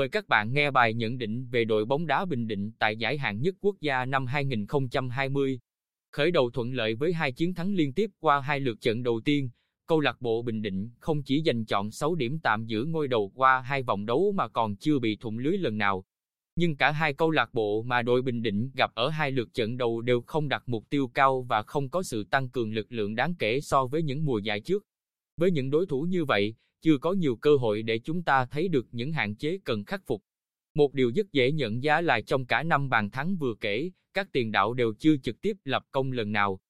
Mời các bạn nghe bài nhận định về đội bóng đá Bình Định tại giải hạng nhất quốc gia năm 2020. Khởi đầu thuận lợi với hai chiến thắng liên tiếp qua hai lượt trận đầu tiên, câu lạc bộ Bình Định không chỉ giành chọn 6 điểm tạm giữ ngôi đầu qua hai vòng đấu mà còn chưa bị thủng lưới lần nào. Nhưng cả hai câu lạc bộ mà đội Bình Định gặp ở hai lượt trận đầu đều không đặt mục tiêu cao và không có sự tăng cường lực lượng đáng kể so với những mùa giải trước. Với những đối thủ như vậy, chưa có nhiều cơ hội để chúng ta thấy được những hạn chế cần khắc phục. Một điều rất dễ nhận giá là trong cả năm bàn thắng vừa kể, các tiền đạo đều chưa trực tiếp lập công lần nào.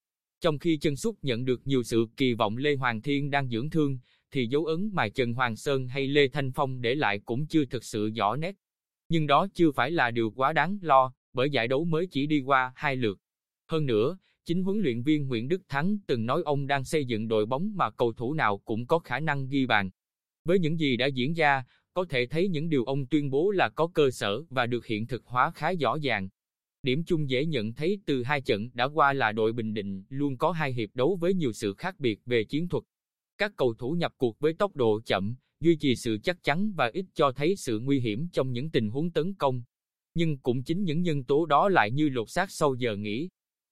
Trong khi chân sút nhận được nhiều sự kỳ vọng Lê Hoàng Thiên đang dưỡng thương, thì dấu ấn mà Trần Hoàng Sơn hay Lê Thanh Phong để lại cũng chưa thực sự rõ nét. Nhưng đó chưa phải là điều quá đáng lo, bởi giải đấu mới chỉ đi qua hai lượt. Hơn nữa, chính huấn luyện viên Nguyễn Đức Thắng từng nói ông đang xây dựng đội bóng mà cầu thủ nào cũng có khả năng ghi bàn. Với những gì đã diễn ra, có thể thấy những điều ông tuyên bố là có cơ sở và được hiện thực hóa khá rõ ràng. Điểm chung dễ nhận thấy từ hai trận đã qua là đội Bình Định luôn có hai hiệp đấu với nhiều sự khác biệt về chiến thuật. Các cầu thủ nhập cuộc với tốc độ chậm, duy trì sự chắc chắn và ít cho thấy sự nguy hiểm trong những tình huống tấn công. Nhưng cũng chính những nhân tố đó lại như lột xác sau giờ nghỉ.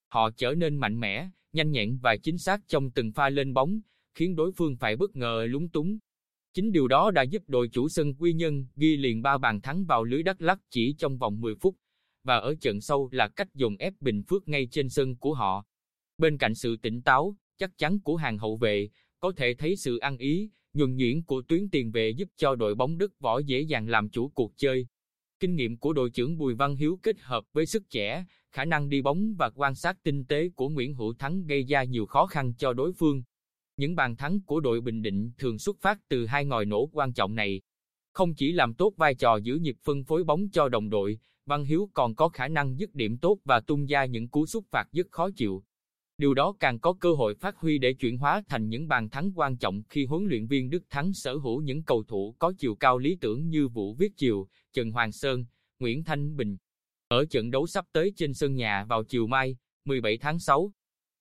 Họ trở nên mạnh mẽ, nhanh nhẹn và chính xác trong từng pha lên bóng, khiến đối phương phải bất ngờ lúng túng. Chính điều đó đã giúp đội chủ sân Quy Nhân ghi liền 3 bàn thắng vào lưới Đắk Lắk chỉ trong vòng 10 phút, và ở trận sau là cách dồn ép Bình Phước ngay trên sân của họ. Bên cạnh sự tỉnh táo, chắc chắn của hàng hậu vệ, có thể thấy sự ăn ý, nhuần nhuyễn của tuyến tiền vệ giúp cho đội bóng Đức Võ dễ dàng làm chủ cuộc chơi. Kinh nghiệm của đội trưởng Bùi Văn Hiếu kết hợp với sức trẻ, khả năng đi bóng và quan sát tinh tế của Nguyễn Hữu Thắng gây ra nhiều khó khăn cho đối phương. Những bàn thắng của đội Bình Định thường xuất phát từ hai ngòi nổ quan trọng này. Không chỉ làm tốt vai trò giữ nhịp phân phối bóng cho đồng đội, Văn Hiếu còn có khả năng dứt điểm tốt và tung ra những cú xúc phạt rất khó chịu. Điều đó càng có cơ hội phát huy để chuyển hóa thành những bàn thắng quan trọng khi huấn luyện viên Đức Thắng sở hữu những cầu thủ có chiều cao lý tưởng như Vũ Viết Chiều, Trần Hoàng Sơn, Nguyễn Thanh Bình. Ở trận đấu sắp tới trên sân nhà vào chiều mai, 17 tháng 6,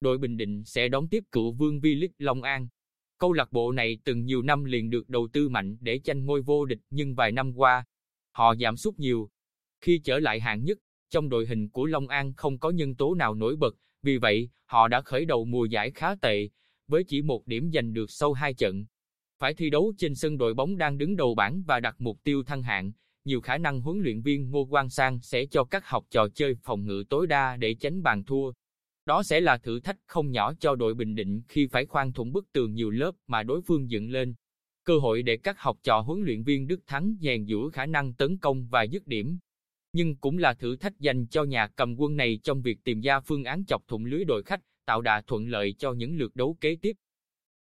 đội Bình Định sẽ đón tiếp cựu vương V-League Long An. Câu lạc bộ này từng nhiều năm liền được đầu tư mạnh để tranh ngôi vô địch nhưng vài năm qua, họ giảm sút nhiều. Khi trở lại hạng nhất, trong đội hình của Long An không có nhân tố nào nổi bật, vì vậy, họ đã khởi đầu mùa giải khá tệ, với chỉ một điểm giành được sau hai trận. Phải thi đấu trên sân đội bóng đang đứng đầu bảng và đặt mục tiêu thăng hạng, nhiều khả năng huấn luyện viên Ngô Quang Sang sẽ cho các học trò chơi phòng ngự tối đa để tránh bàn thua. Đó sẽ là thử thách không nhỏ cho đội Bình Định khi phải khoan thủng bức tường nhiều lớp mà đối phương dựng lên. Cơ hội để các học trò huấn luyện viên Đức Thắng rèn giũa khả năng tấn công và dứt điểm. Nhưng cũng là thử thách dành cho nhà cầm quân này trong việc tìm ra phương án chọc thủng lưới đội khách, tạo đà thuận lợi cho những lượt đấu kế tiếp.